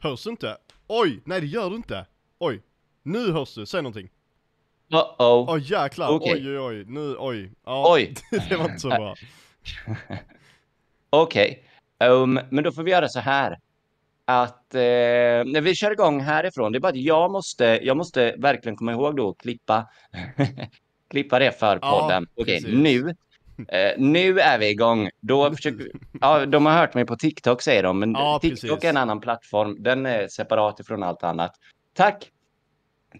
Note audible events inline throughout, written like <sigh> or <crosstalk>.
Hörs du inte? Oj, nej det gör du inte. Oj, nu hörs du, säg någonting. Uh-oh. Oj jäklar, Okej. oj oj oj, nu, oj. Ja, Oj. <laughs> det var inte så bra. <laughs> Okej, um, men då får vi göra så här. Att eh, när vi kör igång härifrån, det är bara att jag måste, jag måste verkligen komma ihåg då att klippa, <laughs> klippa det för Ja, podden. Okej, precis. nu, eh, nu är vi igång. Då <laughs> försöker, ja, de har hört mig på TikTok säger de, men Ja, TikTok precis. är en annan plattform. Den är separat ifrån allt annat. Tack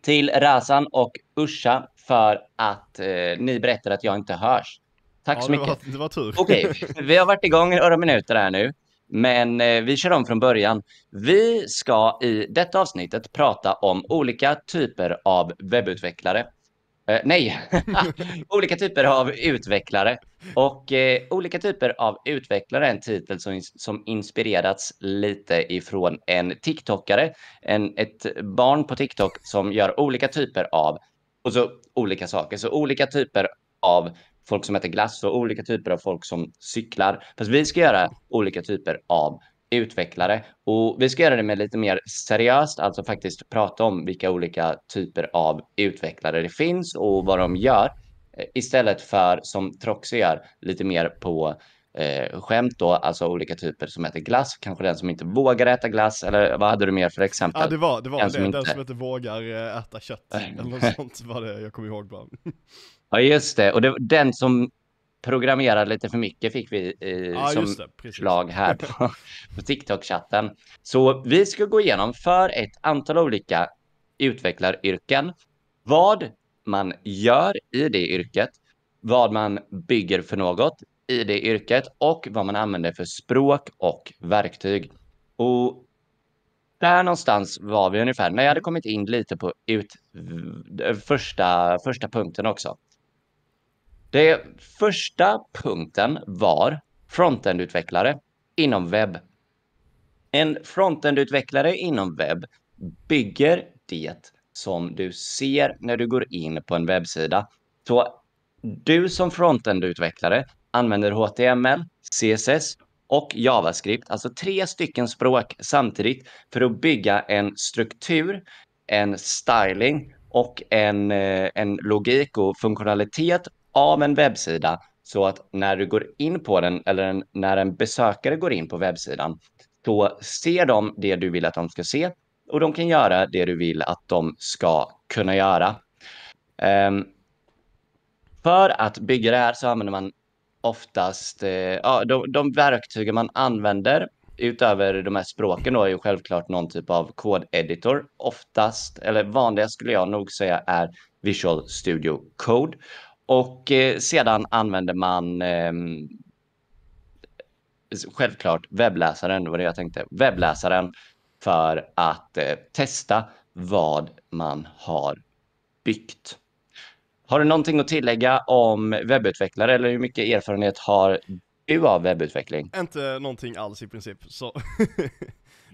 till Razan och Usha för att eh, ni berättar att jag inte hörs. Tack Ja, så det mycket. var, det var tur. Okej, <laughs> vi har varit igång i några minuter här nu. Men eh, vi kör om från början. Vi ska i detta avsnittet prata om olika typer av webbutvecklare. Eh, nej, <laughs> olika typer av utvecklare. Och eh, olika typer av utvecklare är en titel som, som inspirerats lite ifrån en TikTokare, en, ett barn på TikTok som gör olika typer av, och så olika saker, så olika typer av folk som äter glass och olika typer av folk som cyklar. Fast vi ska göra olika typer av utvecklare och vi ska göra det med lite mer seriöst, alltså faktiskt prata om vilka olika typer av utvecklare det finns och vad de gör eh, istället för som Troxy gör lite mer på eh, skämt då, alltså olika typer som äter glass, kanske den som inte vågar äta glass eller vad hade du mer för exempel? Ja det var, det var Den det, som den inte- som inte vågar eh, äta kött. <laughs> Eller något sånt var det jag kommer ihåg bara. Ja, just det. Och det, den som programmerar lite för mycket fick vi eh, Ja som det, förslag här på, <laughs> på TikTok-chatten. Så vi ska gå igenom för ett antal olika utvecklaryrken. Vad man gör i det yrket, vad man bygger för något i det yrket och vad man använder för språk och verktyg. Och där någonstans var vi ungefär när jag hade kommit in lite på ut, första, första punkten också. Det första punkten var frontend-utvecklare inom webb. En frontend-utvecklare inom webb bygger det som du ser när du går in på en webbsida. Så du som frontend-utvecklare använder HTML, CSS och JavaScript, alltså tre stycken språk samtidigt för att bygga en struktur, en styling och en, eh, en logik och funktionalitet av en webbsida så att när du går in på den eller en, när en besökare går in på webbsidan då ser de det du vill att de ska se och de kan göra det du vill att de ska kunna göra. Um, för att bygga det här så använder man oftast, eh, ja, de, de verktyg man använder utöver de här språken då är ju självklart någon typ av kodeditor. Oftast, eller vanligast skulle jag nog säga är Visual Studio Code. Och eh, sedan använder man eh, självklart webbläsaren, det var det jag tänkte, webbläsaren för att eh, testa vad man har byggt. Har du någonting att tillägga om webbutvecklare eller hur mycket erfarenhet har du av webbutveckling? Inte någonting alls i princip, så <laughs>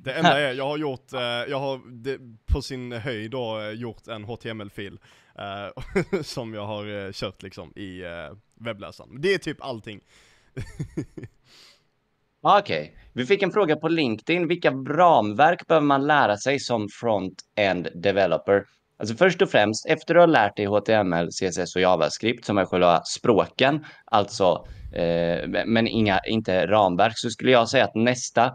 Det enda är, jag har gjort, eh, jag har på sin höjd då eh, gjort en HTML-fil eh, <laughs> Som jag har kört liksom i webbläsaren. Det är typ allting <laughs> Ah, Okej, vi fick en fråga på LinkedIn. Vilka ramverk behöver man lära sig som front-end developer? Alltså först och främst, efter du har lärt dig HTML, CSS och JavaScript som är själva språken, alltså, eh, men inga, inte ramverk, så skulle jag säga att nästa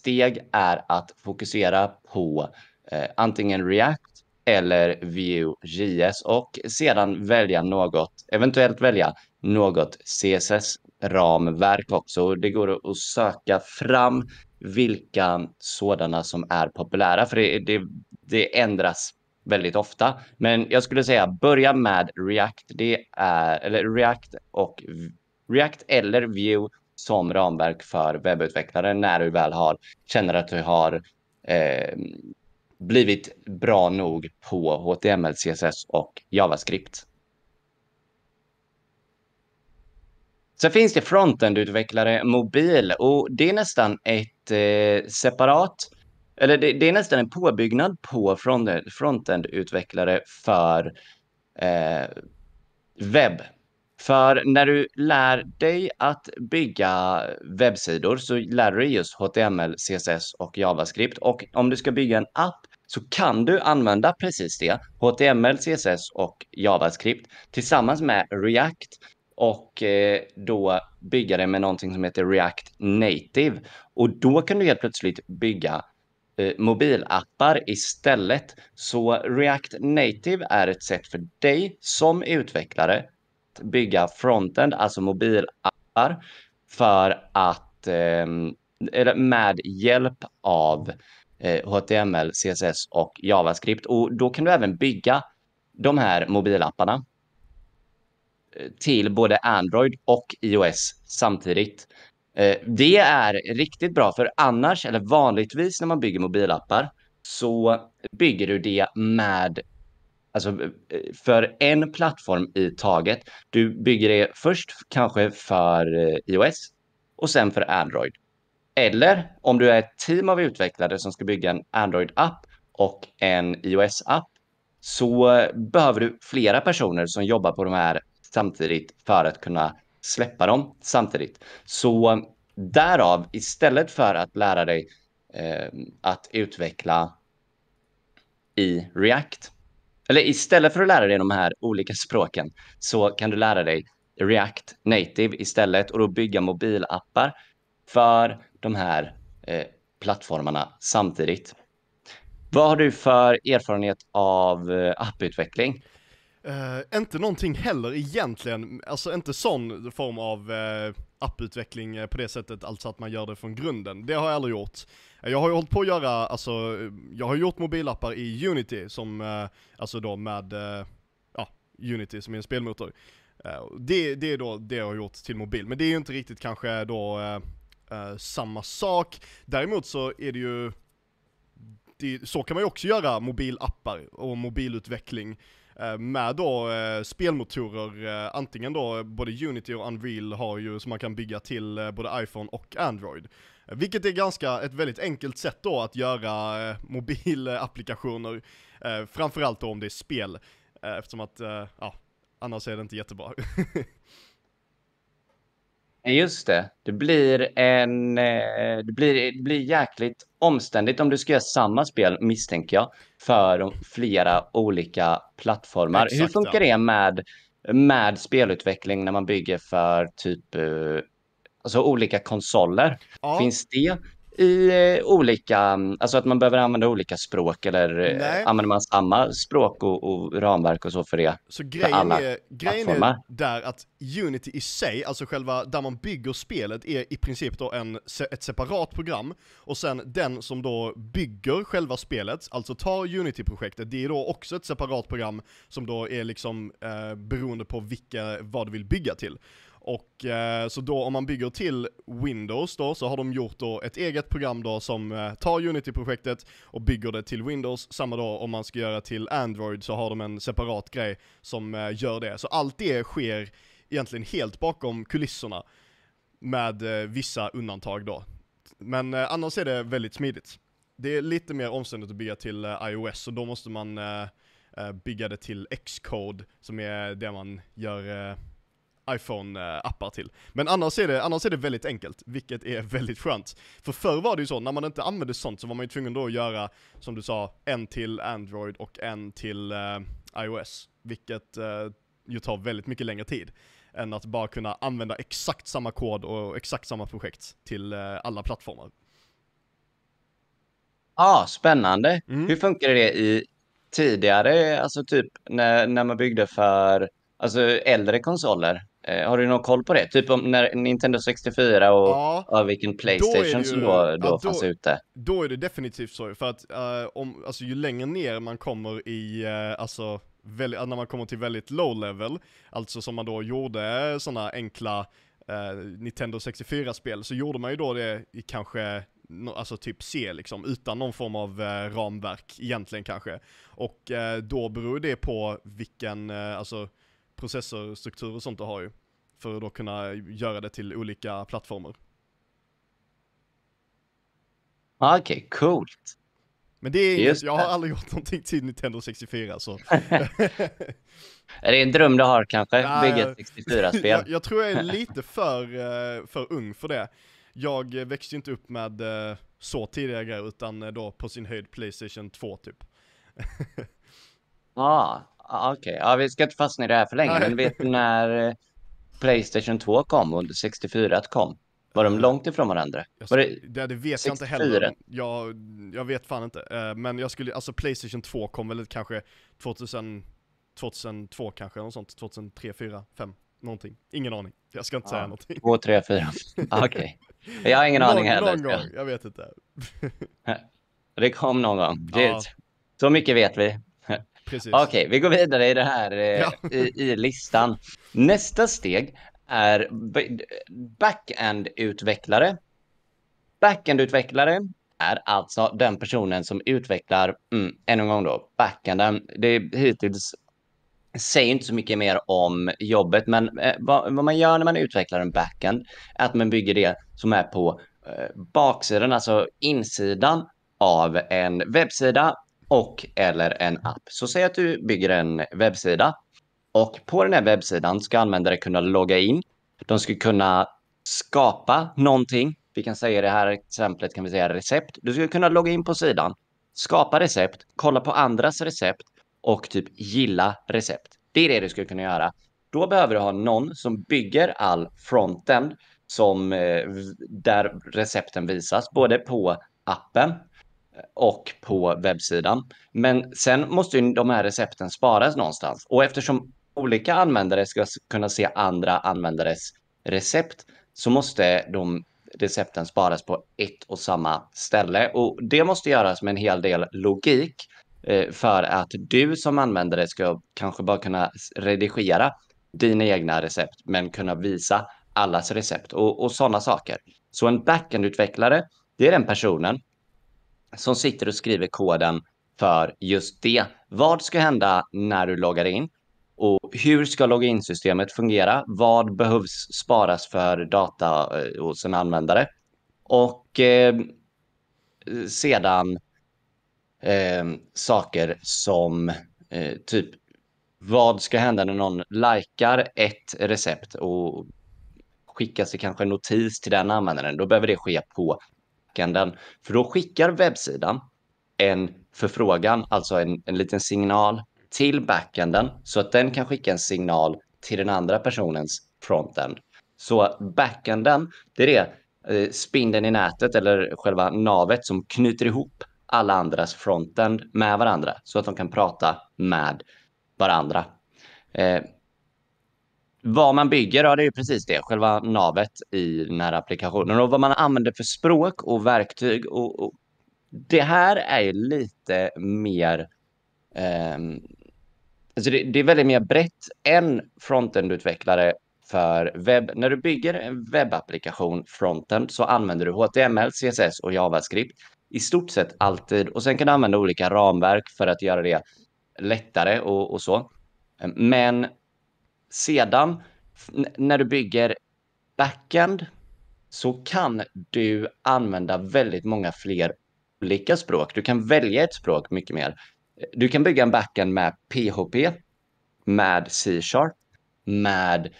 steg är att fokusera på eh, antingen React eller Vue.js och sedan välja något, eventuellt välja något CSS-ramverk också. Det går att- söka fram vilka sådana som är populära, för det, det, det ändras väldigt ofta. Men jag skulle säga börja med React, det är, eller React och React eller Vue som ramverk för webbutvecklare när du väl har, känner att du har eh, blivit bra nog på HTML, CSS och JavaScript. Sen finns det frontend-utvecklare mobil och det är nästan ett eh, separat, eller det, det är nästan en påbyggnad på frontend-utvecklare för eh, webb. För när du lär dig att bygga webbsidor så lär du dig just HTML, CSS och JavaScript. Och om du ska bygga en app så kan du använda precis det, HTML, CSS och JavaScript tillsammans med React och eh, då bygga det med någonting som heter React Native. Och då kan du helt plötsligt bygga eh, mobilappar istället. Så React Native är ett sätt för dig som utvecklare att bygga frontend, alltså mobilappar, för att eh, eller med hjälp av eh, HTML, CSS och JavaScript. Och då kan du även bygga de här mobilapparna eh, till både Android och iOS samtidigt. Eh, det är riktigt bra för annars, eller vanligtvis när man bygger mobilappar, så bygger du det med Alltså eh, för en plattform i taget. Du bygger det först kanske för eh, iOS och sen för Android. Eller om du är ett team av utvecklare som ska bygga en Android-app och en iOS-app så behöver du flera personer som jobbar på de här samtidigt för att kunna släppa dem samtidigt. Så därav, istället för att lära dig eh, att utveckla i React, eller istället för att lära dig de här olika språken så kan du lära dig React Native istället och då bygga mobilappar för de här eh, plattformarna samtidigt. Vad har du för erfarenhet av eh, apputveckling? Uh, inte någonting heller egentligen, alltså inte sån form av uh, apputveckling uh, på det sättet, alltså att man gör det från grunden. Det har jag aldrig gjort. Jag har ju hållit på att göra, alltså, jag har gjort mobilappar i Unity som, eh, alltså då med, eh, ja, Unity som är en spelmotor. Eh, det, det är då det jag har gjort till mobil, men det är ju inte riktigt kanske då samma sak. Däremot så är det ju, det, så kan man ju också göra mobilappar och mobilutveckling. Med då eh, spelmotorer, eh, antingen då både Unity och Unreal har ju som man kan bygga till både iPhone och Android. Vilket är ganska ett väldigt enkelt sätt då att göra mobilapplikationer, framförallt då om det är spel, eftersom att, ja, annars är det inte jättebra. <laughs> Just det. Det blir en... Det blir, det blir jäkligt omständigt om du ska göra samma spel, misstänker jag, för flera olika plattformar. Exakt, Hur funkar det med, med spelutveckling när man bygger för typ eh, alltså olika konsoler? Ja. Finns det i eh, olika, alltså att man behöver använda olika språk eller eh, Nej. använder man samma språk och, och, ramverk och så för det? Så grejen, är, grejen är där att Unity i sig, alltså själva där man bygger spelet är i princip då en, ett separat program och sen den som då bygger själva spelet, alltså tar Unity-projektet, det är då också ett separat program som då är liksom eh, beroende på vilka, vad du vill bygga till. Och eh, så då om man bygger till Windows då, så har de gjort då ett eget program då som eh, tar Unity-projektet och bygger det till Windows. Samma då om man ska göra till Android så har de en separat grej som eh, gör det. Så allt det sker egentligen helt bakom kulisserna. Med eh, vissa undantag då. Men eh, annars är det väldigt smidigt. Det är lite mer omständigt att bygga till eh, iOS, och då måste man eh, eh, bygga det till Xcode, som är det man gör eh, iPhone-appar till. Men annars är, det, annars är det väldigt enkelt, vilket är <laughs> väldigt skönt. För förr var det ju så, när man inte använde sånt så var man ju tvungen då att göra, som du sa, en till Android och en till uh, iOS. Vilket uh, ju tar väldigt mycket längre tid än att bara kunna använda exakt samma kod och exakt samma projekt till uh, alla plattformar. Ja, ah, spännande. Mm. Hur funkar det i tidigare, alltså typ när, när man byggde för alltså äldre konsoler? Eh, har du någon koll på det? Typ om när Nintendo 64 och, ja, och vilken Playstation ju, som då, då ja, fanns ute? Då är det definitivt så, för att uh, om, alltså, ju längre ner man kommer i, uh, alltså, väl, när man kommer till väldigt low level, alltså som man då gjorde sådana enkla uh, Nintendo 64-spel, så gjorde man ju då det i kanske alltså typ C liksom, utan någon form av eh, ramverk egentligen kanske. Och eh, då beror det på vilken, eh, alltså processorstruktur och sånt du har ju. För att då kunna göra det till olika plattformar. Okej, okay, coolt. Men det är inget, jag har aldrig gjort någonting till Nintendo 64 så. <laughs> Är det en dröm du har kanske? Ja, Bygga ja. ett 64-spel? jag, jag tror jag är <laughs> lite för, eh, för ung för det. Jag växte ju inte upp med eh, så tidiga grejer utan eh, då på sin höjd Playstation 2 typ. Ja, <laughs> ah, okej. Ja, vi ska inte fastna i det här för länge, men vet du när eh, Playstation 2 kom och 64 kom? Var de långt ifrån varandra? Var det, det, det vet jag inte 64? heller. Jag, jag vet fan inte. Eh, men jag skulle, alltså Playstation 2 kom väl kanske 2000, 2002 kanske, något sånt. 2003, 4, 5, någonting. Ingen aning. Jag ska inte säga Ja. någonting. 2, 3, 4? Ah, Okej. Jag har ingen aning någon, heller. Någon gång, jag vet inte. <laughs> Det kom någon gång. Ja. Gud. Så mycket vet vi. Precis. Okej, vi går vidare i det här eh, Ja. i, i listan. Nästa steg är backend-utvecklare. Backend-utvecklare är alltså den personen som utvecklar, mm, än en gång då, backenden. Det är hittills säger inte så mycket mer om jobbet, men eh, vad, vad man gör när man utvecklar en backend är att man bygger det som är på eh, baksidan, alltså insidan av en webbsida och eller en app. Så säg att du bygger en webbsida och på den här webbsidan ska användare kunna logga in. De ska kunna skapa någonting. Vi kan säga i det här exemplet kan vi säga recept. Du ska kunna logga in på sidan, skapa recept, kolla på andras recept och typ gilla recept. Det är det du ska kunna göra. Då behöver du ha någon som bygger all frontend som eh, där recepten visas, både på appen och på webbsidan. Men sen måste ju de här recepten sparas någonstans. Och eftersom olika användare ska kunna se andra användares recept så måste de recepten sparas på ett och samma ställe. Och det måste göras med en hel del logik eh, för att du som användare ska kanske bara kunna redigera dina egna recept men kunna visa allas recept och, och sådana saker. Så en backend-utvecklare, det är den personen som sitter och skriver koden för just det. Vad ska hända när du loggar in? Och hur ska login-systemet fungera? Vad behövs sparas för data eh, hos en användare? Och eh, sedan eh, saker som eh, typ vad ska hända när någon likar ett recept och skickas det kanske en notis till den användaren, då behöver det ske på backenden. För då skickar webbsidan en förfrågan, alltså en, en liten signal till backenden så att den kan skicka en signal till den andra personens frontend. Så backenden, det är det eh, spindeln i nätet eller själva navet som knyter ihop alla andras frontend med varandra så att de kan prata med varandra. Eh, vad man bygger, ja det är ju precis det, själva navet i den här applikationen och vad man använder för språk och verktyg och, och det här är ju lite mer ehm, alltså det, det är väldigt mer brett än frontend-utvecklare för webb. När du bygger en webbapplikation frontend så använder du HTML, CSS och JavaScript i stort sett alltid och sen kan du använda olika ramverk för att göra det lättare och, och så. Men sedan när du bygger backend så kan du använda väldigt många fler olika språk. Du kan välja ett språk mycket mer. Du kan bygga en backend med PHP, med C-sharp, med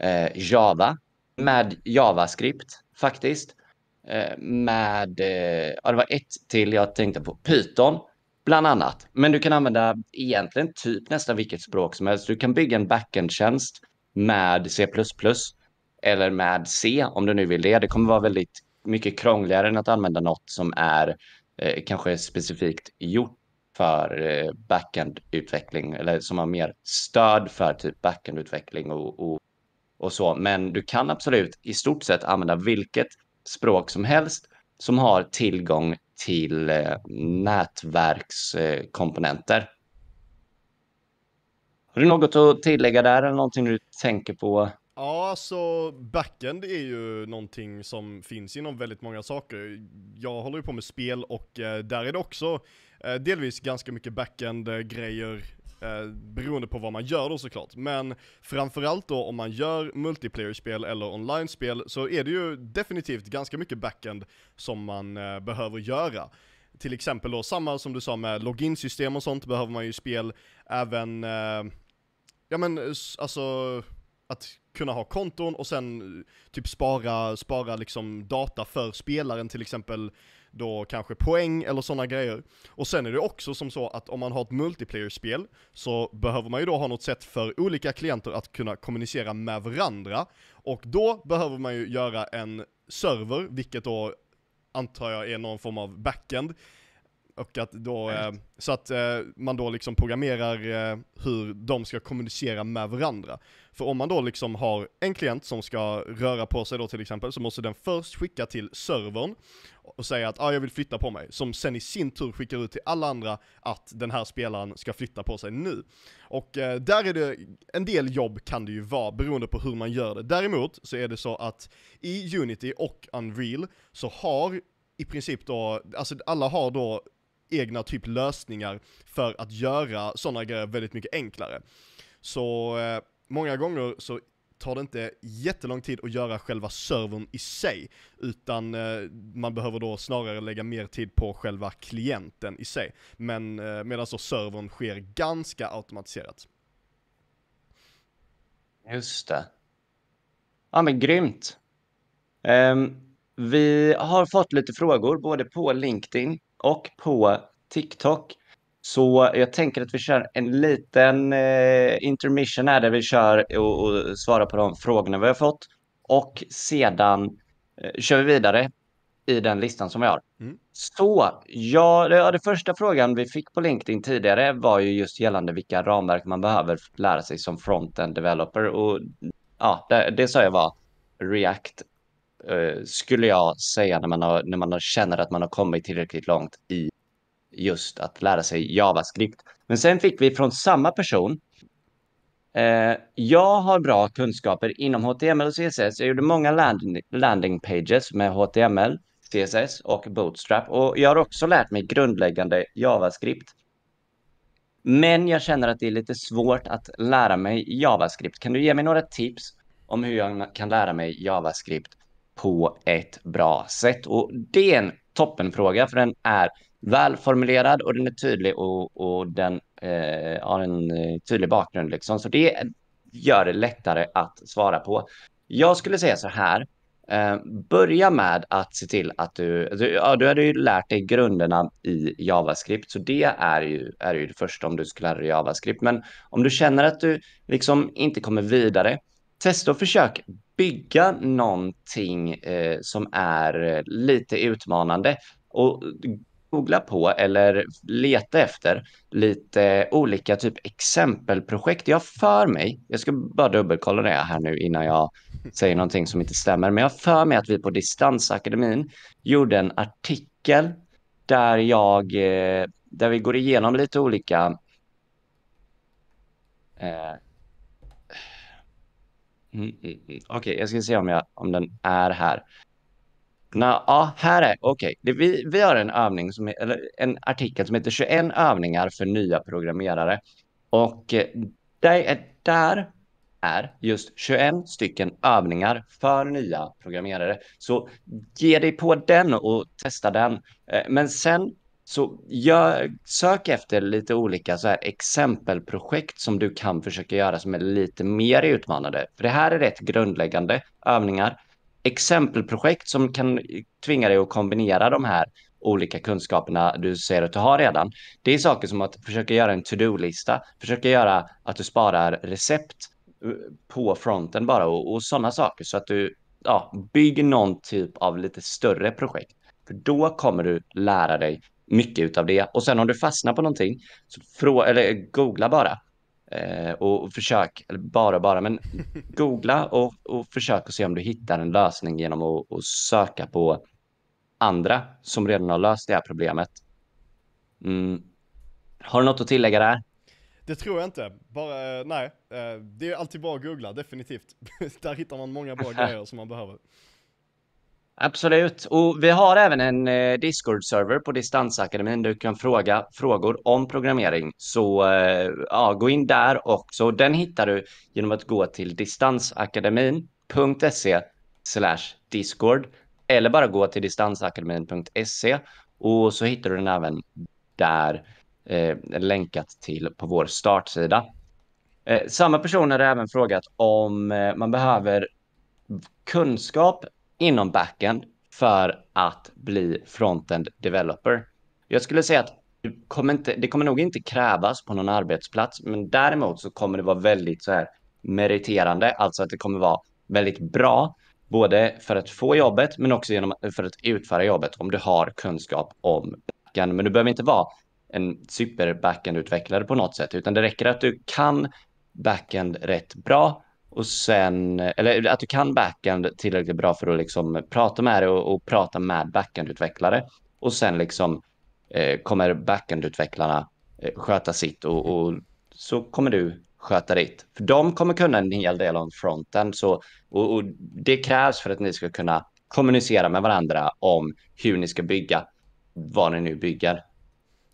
eh, Java, med JavaScript faktiskt, eh, med, eh, ja det var ett till jag tänkte på, Python bland annat. Men du kan använda egentligen typ nästan vilket språk som helst. Du kan bygga en backend-tjänst med C++ eller med C om du nu vill det. Det kommer vara väldigt mycket krångligare än att använda något som är eh, kanske specifikt gjort för eh, backend-utveckling eller som har mer stöd för typ backend-utveckling och, och, och så. Men du kan absolut i stort sett använda vilket språk som helst som har tillgång till eh, nätverkskomponenter. Har du något att tillägga där eller någonting du tänker på? Ja, så backend är ju någonting som finns inom väldigt många saker. Jag håller ju på med spel och eh, där är det också eh, delvis ganska mycket backend-grejer eh, beroende på vad man gör då såklart. Men framförallt då om man gör multiplayer-spel eller online-spel så är det ju definitivt ganska mycket backend som man eh, behöver göra. till exempel då, samma som du sa med loginsystem och sånt, behöver man ju spel även, eh, ja men alltså, att kunna ha konton och sen eh, typ spara, spara liksom data för spelaren till exempel då kanske poäng eller sådana grejer. Och sen är det också som så att om man har ett multiplayer-spel så behöver man ju då ha något sätt för olika klienter att kunna kommunicera med varandra. Och då behöver man ju göra en server, vilket då antar jag är någon form av backend. Och att då, eh, så att eh, man då liksom programmerar eh, hur de ska kommunicera med varandra. För om man då liksom har en klient som ska röra på sig då till exempel, så måste den först skicka till servern och säga att ah, jag vill flytta på mig, som sen i sin tur skickar ut till alla andra att den här spelaren ska flytta på sig nu. Och där är det, en del jobb kan det ju vara beroende på hur man gör det. Däremot så är det så att i Unity och Unreal så har i princip då, alltså alla har då egna typ lösningar för att göra sådana grejer väldigt mycket enklare. Så eh, många gånger så tar det inte jättelång tid att göra själva servern i sig, utan eh, man behöver då snarare lägga mer tid på själva klienten i sig. Men eh, medan så servern sker ganska automatiserat. Just det. Ja men grymt. Um, vi har fått lite frågor både på LinkedIn och på TikTok. Så jag tänker att vi kör en liten eh, intermission här där vi kör och, och svarar på de frågorna vi har fått. Och sedan eh, kör vi vidare i den listan som vi har. Mm. Så, ja, det, det första frågan vi fick på LinkedIn tidigare var ju just gällande vilka ramverk man behöver lära sig som front-end developer. Och ja, det, det sa jag var React Eh, skulle jag säga när man, har, när man har, känner att man har kommit tillräckligt långt i just att lära sig JavaScript. Men sen fick vi från samma person. Eh, jag har bra kunskaper inom HTML och CSS. Jag gjorde många landing, landing pages med HTML, CSS och Bootstrap och jag har också lärt mig grundläggande JavaScript. Men jag känner att det är lite svårt att lära mig JavaScript. Kan du ge mig några tips om hur jag kan lära mig JavaScript på ett bra sätt? Och det är en toppenfråga för den är välformulerad och den är tydlig och, och den eh, har en eh, tydlig bakgrund. Liksom. Så det gör det lättare att svara på. Jag skulle säga så här. Eh, börja med att se till att du, du, ja, du hade ju lärt dig grunderna i JavaScript, så det är ju, är ju det första om du skulle lära dig JavaScript. Men om du känner att du liksom inte kommer vidare, testa och försök bygga någonting eh, som är eh, lite utmanande. Och googla på eller leta efter lite olika typ exempelprojekt. Jag för mig, jag ska bara dubbelkolla det här nu innan jag säger någonting som inte stämmer, men jag för mig att vi på Distansakademin gjorde en artikel där jag, eh, där vi går igenom lite olika eh, Mm, mm, mm. Okej, okay, jag ska se om, jag, om den är här. Nå, ja, här är okej. Okay. Vi, vi har en övning som är, eller en artikel som heter 21 övningar för nya programmerare. Och eh, där, där är just 21 stycken övningar för nya programmerare. Så ge dig på den och testa den. Eh, men sen så jag sök efter lite olika så här exempelprojekt som du kan försöka göra som är lite mer utmanande. För det här är rätt grundläggande övningar exempelprojekt som kan tvinga dig att kombinera de här olika kunskaperna du ser att du har redan. Det är saker som att försöka göra en to-do-lista, försöka göra att du sparar recept eh, på fronten bara och, och sådana saker så att du ja, bygger någon typ av lite större projekt. För då kommer du lära dig mycket av det. Och sen om du fastnar på någonting, så frå eller googla bara. Eh, och försök, eller bara bara, men <laughs> googla och, och försök att se om du hittar en lösning genom att, att söka på andra som redan har löst det här problemet. Mm. Har du något att tillägga där? Det tror jag inte, bara eh, nej. Eh, det är alltid bra att googla, definitivt. <laughs> där hittar man många bra <laughs> grejer som man behöver. Absolut, och vi har även en eh, Discord-server på Distansakademin där du kan fråga frågor om programmering. Så eh, ja, gå in där också. Den hittar du genom att gå till distansakademin.se discord eller bara gå till distansakademin.se Och så hittar du den även där eh, länkat till på vår startsida. Eh, samma person har även frågat om eh, man behöver kunskap inom backend för att bli frontend developer. Jag skulle säga att det kommer, inte, det kommer nog inte krävas på någon arbetsplats, men däremot så kommer det vara väldigt så här meriterande, alltså att det kommer vara väldigt bra, både för att få jobbet, men också genom, för att utföra jobbet om du har kunskap om backend. Men du behöver inte vara en super backend-utvecklare på något sätt, utan det räcker att du kan backend rätt bra och sen, eller att du kan backend tillräckligt bra för att liksom prata med det och, och prata med backendutvecklare. Och sen liksom eh, kommer backendutvecklarna eh, sköta sitt och, och, så kommer du sköta ditt. För de kommer kunna en hel del om fronten så, och, och det krävs för att ni ska kunna kommunicera med varandra om hur ni ska bygga vad ni nu bygger.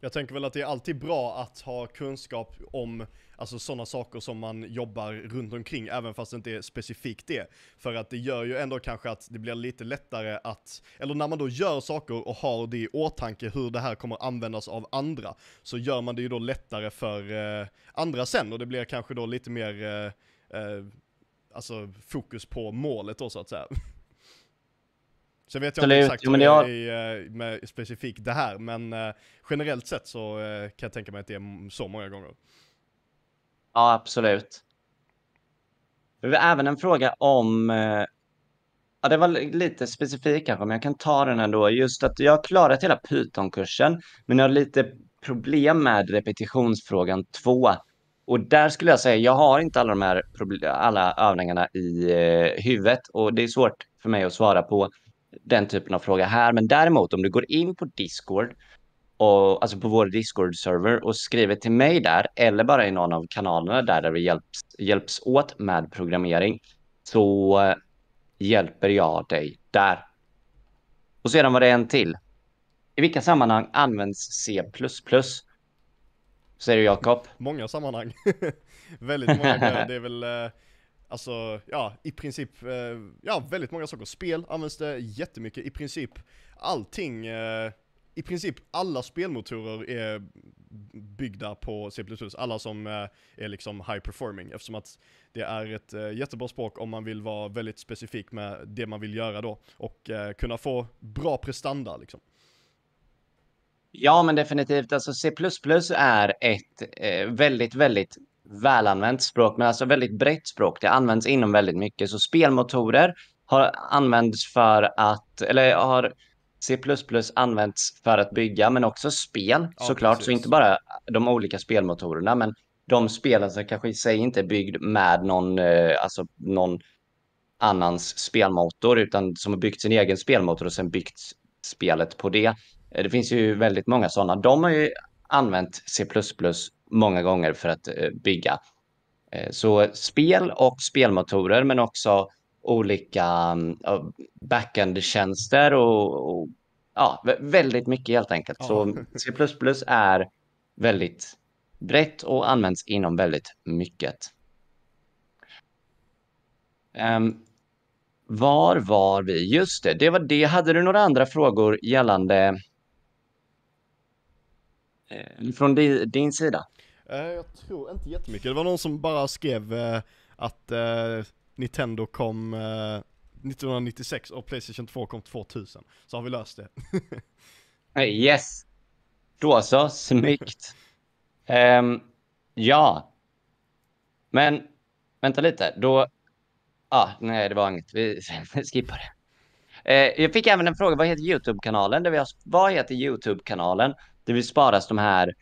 Jag tänker väl att det är alltid bra att ha kunskap om Alltså sådana saker som man jobbar runt omkring, även fast det inte är specifikt det. För att det gör ju ändå kanske att det blir lite lättare att, eller när man då gör saker och har det i åtanke hur det här kommer användas av andra, så gör man det ju då lättare för eh, andra sen och det blir kanske då lite mer, eh, eh, alltså fokus på målet då så att säga. <laughs> Sen vet jag inte exakt jo, men det har... är eh, med specifikt det här, men eh, generellt sett så eh, kan jag tänka mig att det är så många gånger. Ja, absolut. Vi har även en fråga om, eh, ja det var lite specifik kanske, men jag kan ta den ändå. Just att jag har klarat hela Python-kursen, men jag har lite problem med repetitionsfrågan 2. Och där skulle jag säga, jag har inte alla de här alla övningarna i eh, huvudet och det är svårt för mig att svara på den typen av fråga här. Men däremot om du går in på Discord och, alltså på vår Discord-server och skriver till mig där eller bara i någon av kanalerna där, där vi hjälps, hjälps åt med programmering så eh, hjälper jag dig där. Och sedan var det en till. I vilka sammanhang används C++? Säger du Jakob? <laughs> Många sammanhang. <laughs> väldigt många. Det är väl, eh, alltså, ja, i princip, eh, ja, väldigt många saker. Spel används det jättemycket. I princip allting eh, i princip alla spelmotorer är byggda på C++, alla som eh, är liksom high performing, eftersom att det är ett eh, jättebra språk om man vill vara väldigt specifik med det man vill göra då, och eh, kunna få bra prestanda liksom. Ja, men definitivt. Alltså C++ är ett väldigt, väldigt välanvänt språk, men alltså väldigt brett språk. Det används inom väldigt mycket, så spelmotorer har använts för att, eller har C++ används för att bygga, men också spel ja, såklart. Precis. Så inte bara de olika spelmotorerna, men de spelen som kanske i sig inte är byggd med någon, eh, alltså någon annans spelmotor, utan som har byggt sin egen spelmotor och sen byggt spelet på det. Eh, det finns ju väldigt många sådana. De har ju använt C++ många gånger för att eh, bygga. Så spel och spelmotorer, men också olika uh, backend-tjänster och, och, ja, väldigt mycket helt enkelt. Ja. Så C++ är väldigt brett och används inom väldigt mycket. Um, var var vi? Just det, det var det. Hade du några andra frågor gällande eh, från di, din sida? Uh, jag tror inte jättemycket. Det var någon som bara skrev uh, att Nintendo kom eh, 1996 och Playstation 2 kom 2000. Så har vi löst det. <laughs> yes! Då så, snyggt. um, <laughs> ja. Men, vänta lite, då... Ah, nej, det var inget. Vi <laughs> skippar det. Uh, jag fick även en fråga, vad heter YouTube-kanalen? Vad heter YouTube-kanalen där vi sparas de här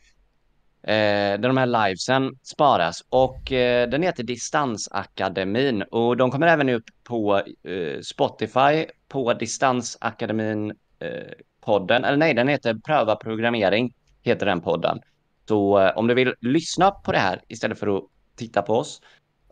eh, där de här livesen sparas och eh, den heter Distansakademin och de kommer även upp på eh, Spotify på Distansakademin-podden. Eh, eller nej, den heter Pröva programmering, heter den podden. Så eh, om du vill lyssna på det här istället för att titta på oss,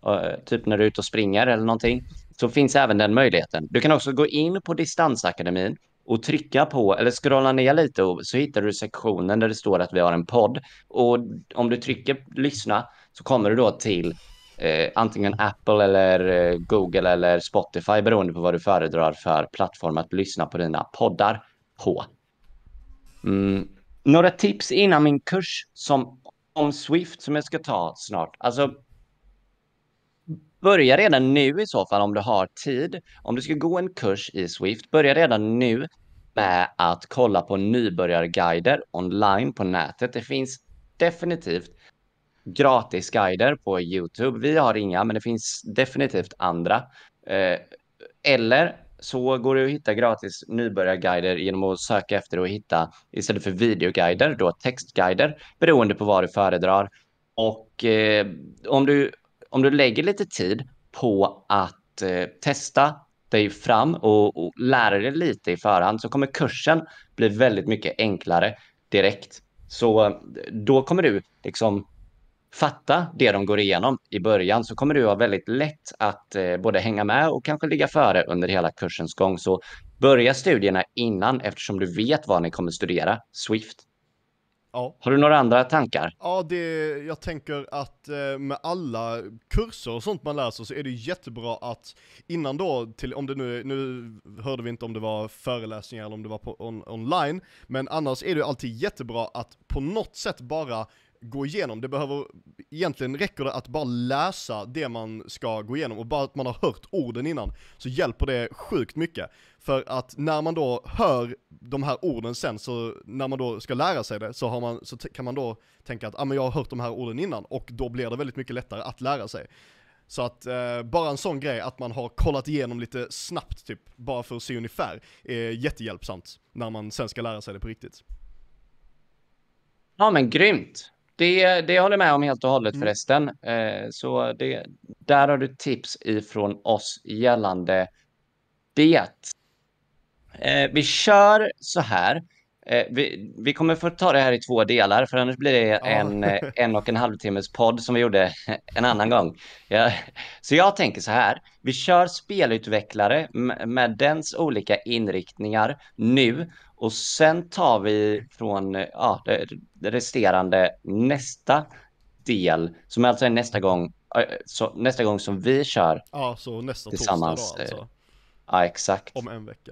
eh, typ när du är ute och springer eller någonting, så finns även den möjligheten. Du kan också gå in på Distansakademin och trycka på, eller scrolla ner lite och så hittar du sektionen där det står att vi har en podd. Och om du trycker lyssna så kommer du då till eh, antingen Apple eller eh, Google eller Spotify beroende på vad du föredrar för plattform att lyssna på dina poddar på. Mm. Några tips innan min kurs som, om Swift som jag ska ta snart. Alltså, börja redan nu i så fall om du har tid. Om du ska gå en kurs i Swift, börja redan nu med att kolla på nybörjarguider online på nätet. Det finns definitivt gratisguider på Youtube. Vi har inga, men det finns definitivt andra. Eh, eller så går det att hitta gratis nybörjarguider genom att söka efter och hitta istället för videoguider då textguider beroende på vad du föredrar. Och eh, om, du, om du lägger lite tid på att eh, testa dig fram och, och lära dig lite i förhand så kommer kursen bli väldigt mycket enklare direkt. Så eh, då kommer du liksom fatta det de går igenom i början så kommer du ha väldigt lätt att eh, både hänga med och kanske ligga före under hela kursens gång. Så börja studierna innan eftersom du vet vad ni kommer studera, Swift. Ja. Har du några andra tankar? Ja, det, jag tänker att eh, med alla kurser och sånt man läser så är det jättebra att innan då, till, om det nu, nu hörde vi inte om det var föreläsningar eller om det var på on, online, men annars är det alltid jättebra att på något sätt bara gå igenom, det behöver, egentligen räcker det att bara läsa det man ska gå igenom och bara att man har hört orden innan, så hjälper det sjukt mycket. För att när man då hör de här orden sen, så när man då ska lära sig det, så, har man, så kan man då tänka att ah, men jag har hört de här orden innan, och då blir det väldigt mycket lättare att lära sig. Så att eh, bara en sån grej, att man har kollat igenom lite snabbt typ, bara för att se ungefär, är jättehjälpsamt när man sen ska lära sig det på riktigt. Ja men grymt! Det, det håller jag med om helt och hållet mm. förresten. Eh, så det, där har du tips ifrån oss gällande det. Eh, vi kör så här. Eh, vi, vi, kommer få ta det här i två delar, för annars blir det ja. en, eh, en och en halv timmes podd som vi gjorde <laughs> en annan gång. Ja, så jag tänker så här, vi kör spelutvecklare med, med dens olika inriktningar nu och sen tar vi från ja, det resterande nästa del, som alltså är nästa gång, så, nästa gång som vi kör Ja, så nästa tillsammans. torsdag då alltså? Ja, exakt. Om en vecka.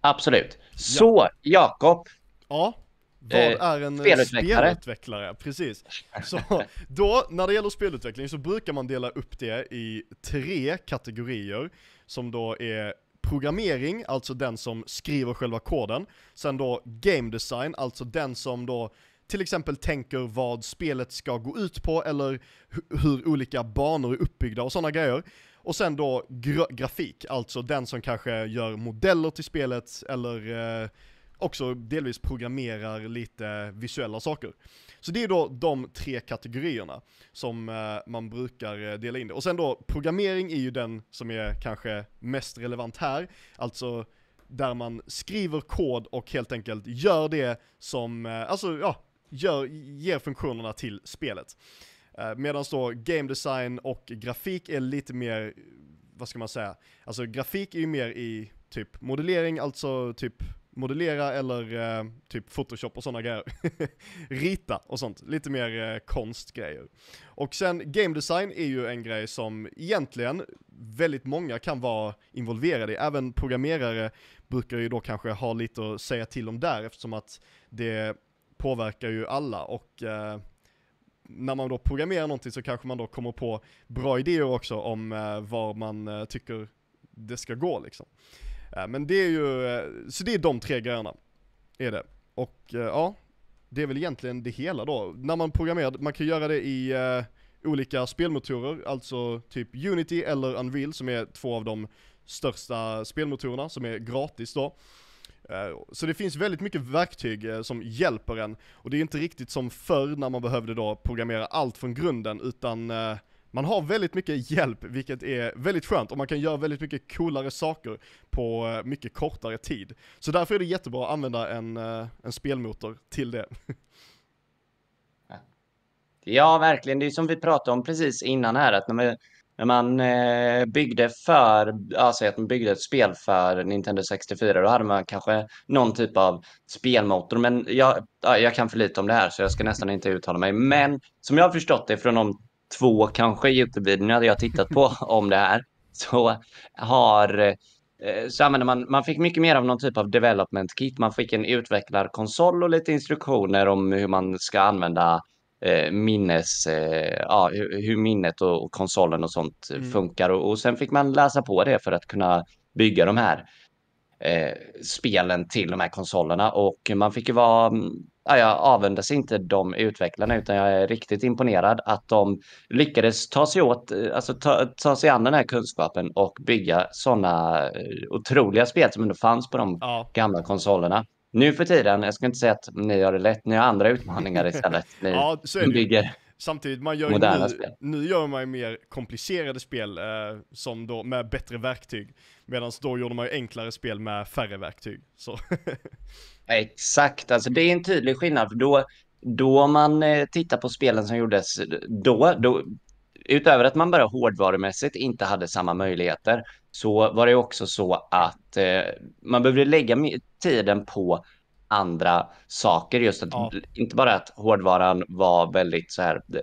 Absolut. Så, ja. Jakob. Ja, vad eh, är en spelutvecklare? spelutvecklare? Precis. Så då, när det gäller spelutveckling så brukar man dela upp det i tre kategorier som då är programmering, alltså den som skriver själva koden. Sen då game design, alltså den som då till exempel tänker vad spelet ska gå ut på eller hur olika banor är uppbyggda och sådana grejer. Och sen då gra grafik, alltså den som kanske gör modeller till spelet eller eh, också delvis programmerar lite visuella saker. Så det är då de tre kategorierna som eh, man brukar eh, dela in det. Och sen då, programmering är ju den som är kanske mest relevant här, alltså där man skriver kod och helt enkelt gör det som, eh, alltså ja, gör, ger funktionerna till spelet. Medan då game design och grafik är lite mer, vad ska man säga, alltså grafik är ju mer i typ modellering, alltså typ modellera eller eh, typ photoshop och sådana grejer. <laughs> Rita och sånt, lite mer eh, konstgrejer. Och sen game design är ju en grej som egentligen väldigt många kan vara involverade i, även programmerare brukar ju då kanske ha lite att säga till om där eftersom att det påverkar ju alla och eh, när man då programmerar någonting så kanske man då kommer på bra idéer också om eh, var man eh, tycker det ska gå liksom. Eh, men det är ju, eh, så det är de tre grejerna, är det. Och eh, ja, det är väl egentligen det hela då. När man programmerar, man kan göra det i olika spelmotorer, alltså typ Unity eller Unreal som är två av de största spelmotorerna som är gratis då. Så det finns väldigt mycket verktyg som hjälper en, och det är inte riktigt som förr när man behövde då programmera allt från grunden, utan man har väldigt mycket hjälp, vilket är väldigt skönt, och man kan göra väldigt mycket coolare saker på eh, mycket kortare tid. Så därför är det jättebra att använda en, eh, en spelmotor till det. <laughs> Ja, verkligen. Det är som vi pratade om precis innan här, att när man, när man eh, byggde för, alltså att man byggde ett spel för Nintendo 64, då hade man kanske någon typ av spelmotor, men jag, jag kan för lite om det här, så jag ska nästan inte uttala mig. Men som jag har förstått det från de två kanske Youtube-videorna jag tittat på <laughs> om det här så har eh, så använde man, man fick mycket mer av någon typ av development kit. Man fick en utvecklarkonsol och lite instruktioner om hur man ska använda eh, minnes, eh, ja, hur, hur minnet och, och konsolen och sånt Mm. funkar. Och, och sen fick man läsa på det för att kunna bygga de här eh, spelen till de här konsolerna. Och man fick ju vara, mm, ja, jag avundas inte de utvecklarna utan jag är riktigt imponerad att de lyckades ta sig åt, eh, alltså ta, ta sig an den här kunskapen och bygga sådana eh, otroliga spel som ändå fanns på de Ja, gamla konsolerna. Nu för tiden, jag ska inte säga att ni har det lätt, ni har andra utmaningar <laughs> istället. Ni ja bygger. Samtidigt, man gör nu, spel. nu gör man ju mer komplicerade spel eh, som då, med bättre verktyg. Medan då gjorde man ju enklare spel med färre verktyg. Så, <laughs> Exakt, alltså det är en tydlig skillnad. För då, då man eh, tittar på spelen som gjordes då, då, utöver att man bara hårdvarumässigt inte hade samma möjligheter, så var det också så att eh, man behövde lägga tiden på andra saker. Just att Ja. inte bara att hårdvaran var väldigt så här, eh,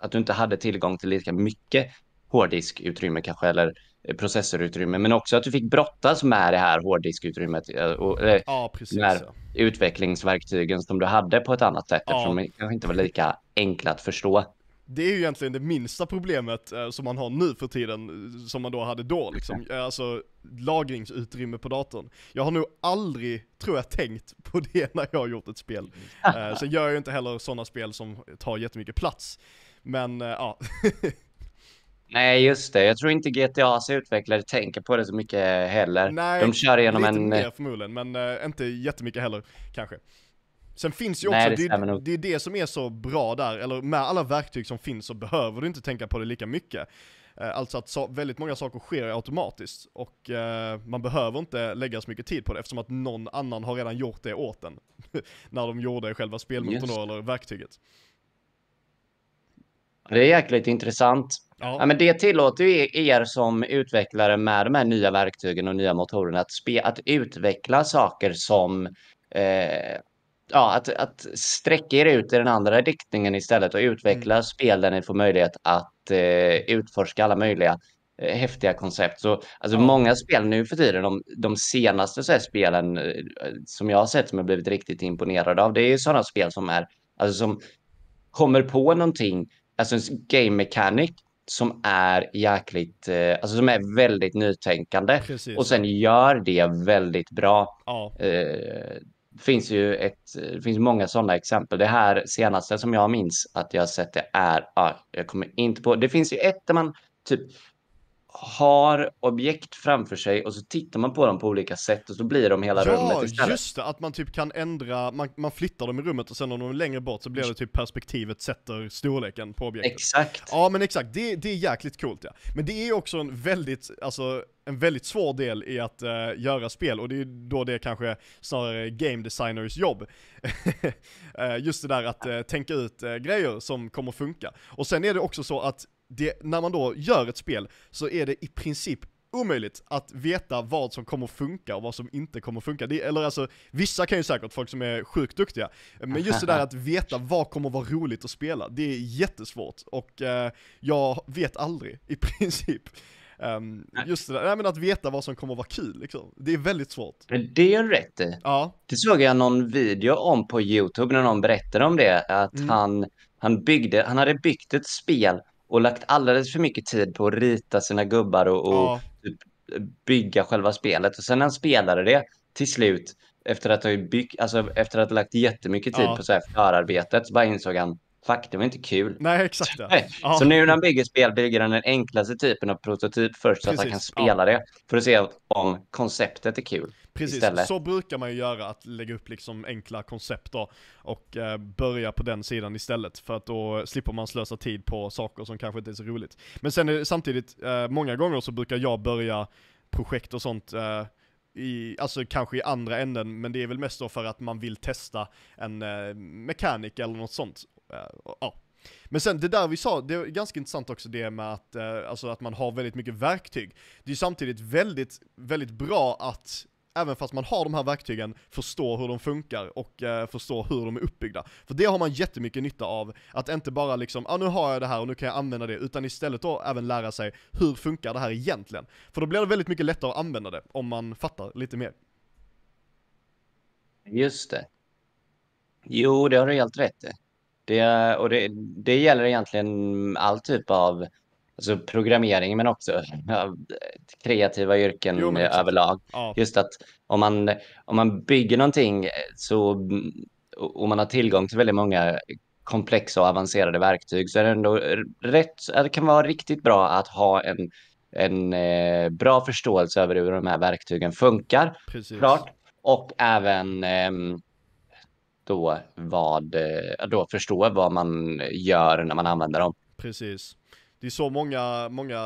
att du inte hade tillgång till lika mycket hårddiskutrymme kanske, eller eh, processorutrymme, men också att du fick brottas med det här hårddiskutrymmet. eh, Och, eller, ja precis. När- Ja. utvecklingsverktygen som du hade på ett annat sätt Ja. eftersom de kanske inte var lika enkla att förstå. Det är ju egentligen det minsta problemet eh, som man har nu för tiden, eh, som man då hade då liksom. <laughs> Eh, Alltså lagringsutrymme på datorn. Jag har nog aldrig, tror jag, tänkt på <laughs> det när jag har gjort ett spel. Eh, <laughs> Sen gör jag ju inte heller sådana spel som tar jättemycket plats. Men eh, ja, Nej, just det. Jag tror inte GTAs utvecklare tänker på det så mycket heller. nej, de kör igenom lite en... mer förmodligen, men eh, inte jättemycket heller kanske. Sen finns ju Nej, också, det stämmer det, nog. det är det som är så bra där, eller med alla verktyg som finns så behöver du inte tänka på det lika mycket. Eh, Alltså att så, väldigt många saker sker automatiskt och eh, man behöver inte lägga så mycket tid på det eftersom att någon annan har redan gjort det åt en. <laughs> när de gjorde själva spelmotorn eller verktyget. Det är jäkligt intressant. Ja, Ja, men det tillåter ju er som utvecklare med de här nya verktygen och nya motorerna att, spe, att utveckla saker som eh, ja, att, att sträcka er ut i den andra riktningen istället och utveckla spel där ni får möjlighet att eh, utforska alla möjliga eh, häftiga koncept. Så, alltså Ja. många spel nu för tiden, de, de senaste så här spelen eh, som jag har sett som jag blivit riktigt imponerad av, det är ju sådana spel som är, alltså som kommer på någonting, alltså en game mechanic som är jäkligt, eh, alltså som är väldigt nytänkande precis. och sen gör det väldigt bra. ja, det finns ju ett, det finns många sådana exempel. Det här senaste som jag minns att jag har sett det är, ah, jag kommer inte på, det finns ju ett där man typ har objekt framför sig och så tittar man på dem på olika sätt och så blir de hela ja rummet istället. just det, att man typ kan ändra, man, man flyttar dem i rummet och sen om de är längre bort så blir det typ perspektivet sätter storleken på objektet. Exakt. Ja men exakt, det, det är jäkligt coolt ja. Men det är också en väldigt, alltså en väldigt svår del i att eh, göra spel och det är då det kanske snarare game designers jobb. <laughs> Eh, Just det där att eh, tänka ut grejer som kommer funka. Och sen är det också så att det, när man då gör ett spel så är det i princip omöjligt att veta vad som kommer funka och vad som inte kommer funka. Det, eller alltså, vissa kan ju säkert, folk som är sjukt duktiga, men just det där att veta vad kommer vara roligt att spela, det är jättesvårt. Och eh, jag vet aldrig, i <laughs> princip. Um, just det där, nej, men att veta vad som kommer vara kul liksom. Det är väldigt svårt. Men det är rätt i. Ja, Det såg jag någon video om på Youtube när någon berättade om det. Att Mm. han, han, byggde, han hade byggt ett spel och lagt alldeles för mycket tid på att rita sina gubbar och, och ja, typ bygga själva spelet. Och sen när han spelade det till slut, efter att ha, byggt, alltså efter att ha lagt jättemycket tid Ja. på så här förarbetet, så bara insåg han, fuck, det var inte kul. nej exakt ja. Ja. Så nu när han bygger spel bygger han den enklaste typen av prototyp först så att han kan Precis, spela det. För att se om konceptet är kul. Precis, istället. så brukar man ju göra, att lägga upp liksom enkla koncept då, och eh, börja på den sidan istället, för att då slipper man slösa tid på saker som kanske inte är så roligt. Men sen är det samtidigt, eh, många gånger så brukar jag börja projekt och sånt eh, i, alltså kanske i andra änden, men det är väl mest då för att man vill testa en eh, mekanik eller något sånt. Och- ja. Men sen det där vi sa, det är ganska intressant också det med att, eh, alltså att man har väldigt mycket verktyg. Det är samtidigt väldigt, väldigt bra att även fast man har de här verktygen, förstå hur de funkar och eh, förstå hur de är uppbyggda. För det har man jättemycket nytta av, att inte bara liksom, ja ah, nu har jag det här och nu kan jag använda det, utan istället då även lära sig, hur funkar det här egentligen? För då blir det väldigt mycket lättare att använda det, om man fattar lite mer. Just det. Jo, det har du helt rätt i. Det, och det, det gäller egentligen all typ av alltså programmering, men också <laughs> ja, kreativa yrken jo, överlag. Ja. Just att om man, om man bygger någonting så, och man har tillgång till väldigt många komplexa och avancerade verktyg så är det ändå rätt, det kan vara riktigt bra att ha en, en eh, bra förståelse över hur de här verktygen funkar. Precis. Klart. Och även eh, då, vad, eh, då förstå vad man gör när man använder dem. Precis. Det är så många, många,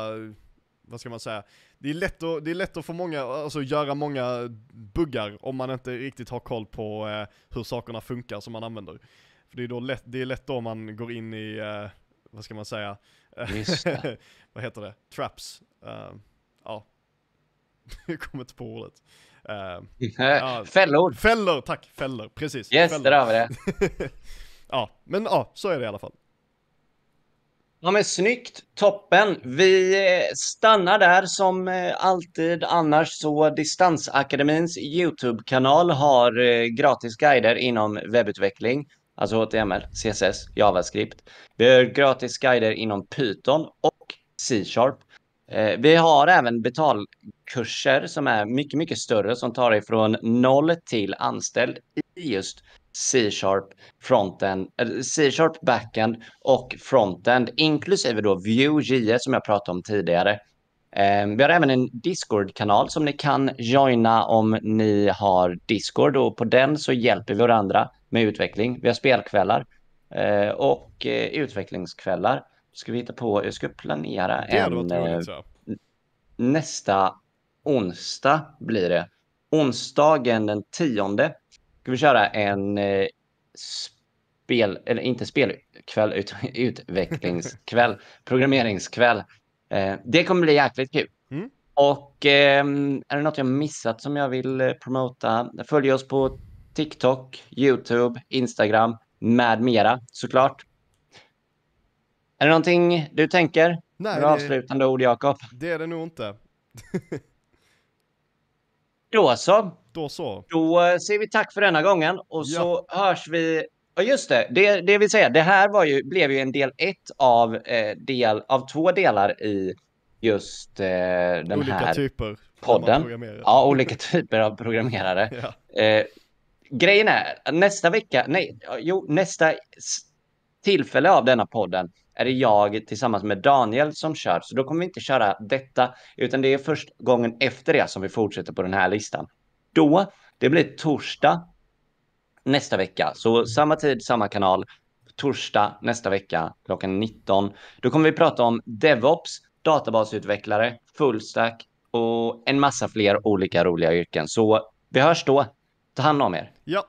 vad ska man säga, det är lätt att, det är lätt att få många, alltså göra många buggar om man inte riktigt har koll på eh, hur sakerna funkar som man använder. För det är då lätt, det är lätt då man går in i, eh, vad ska man säga, <laughs> vad heter det, traps. Uh, ja, <laughs> jag kommer inte på ordet. Uh, <laughs> ja. Fällor! Fällor, tack! Fällor, precis. Yes, fällor. där har vi det. ja, men ja, så är det i alla fall. Ja men snyggt, toppen. Vi eh, stannar där som eh, alltid annars så Distansakademins YouTube-kanal har eh, gratis guider inom webbutveckling, alltså HTML, CSS, JavaScript. Vi har gratis guider inom Python och C-sharp. Vi har även betalkurser som är mycket, mycket större som tar dig från noll till anställd i just C-sharp frontend, C-sharp backend och frontend, inklusive då Vue.js som jag pratade om tidigare. Eh, vi har även en Discord-kanal som ni kan joina om ni har Discord och på den så hjälper vi varandra med utveckling. Vi har spelkvällar eh, och eh, utvecklingskvällar. Ska vi hitta på, jag ska planera en nästa onsdag blir det. Onsdagen den tionde ska vi köra en eh, spel, eller inte spelkväll, utan utvecklingskväll, <laughs> programmeringskväll. Eh, det kommer bli jäkligt kul. Mm. Och eh, är det något jag missat som jag vill eh, promota? Följ oss på TikTok, YouTube, Instagram med mera såklart. Är det någonting du tänker? Nej, det... avslutande ord, Jakob? Det är det nog inte. <laughs> Då så. Då så. Då eh, säger vi tack för denna gången och ja. så hörs vi. Och just det, det, det vill säga, det här var ju, blev ju en del ett av, eh, del, av två delar i just eh, den olika här typer podden. Ja, olika typer av programmerare. ja. eh, grejen är, nästa vecka, nej, jo, nästa tillfälle av denna podden är det jag tillsammans med Daniel som kör. Så då kommer vi inte köra detta, utan det är först gången efter det som vi fortsätter på den här listan. Då, det blir torsdag nästa vecka. Så samma tid, samma kanal. Torsdag nästa vecka klockan 19. Då kommer vi prata om DevOps, databasutvecklare, fullstack och en massa fler olika roliga yrken. Så vi hörs då. Ta hand om er. Ja,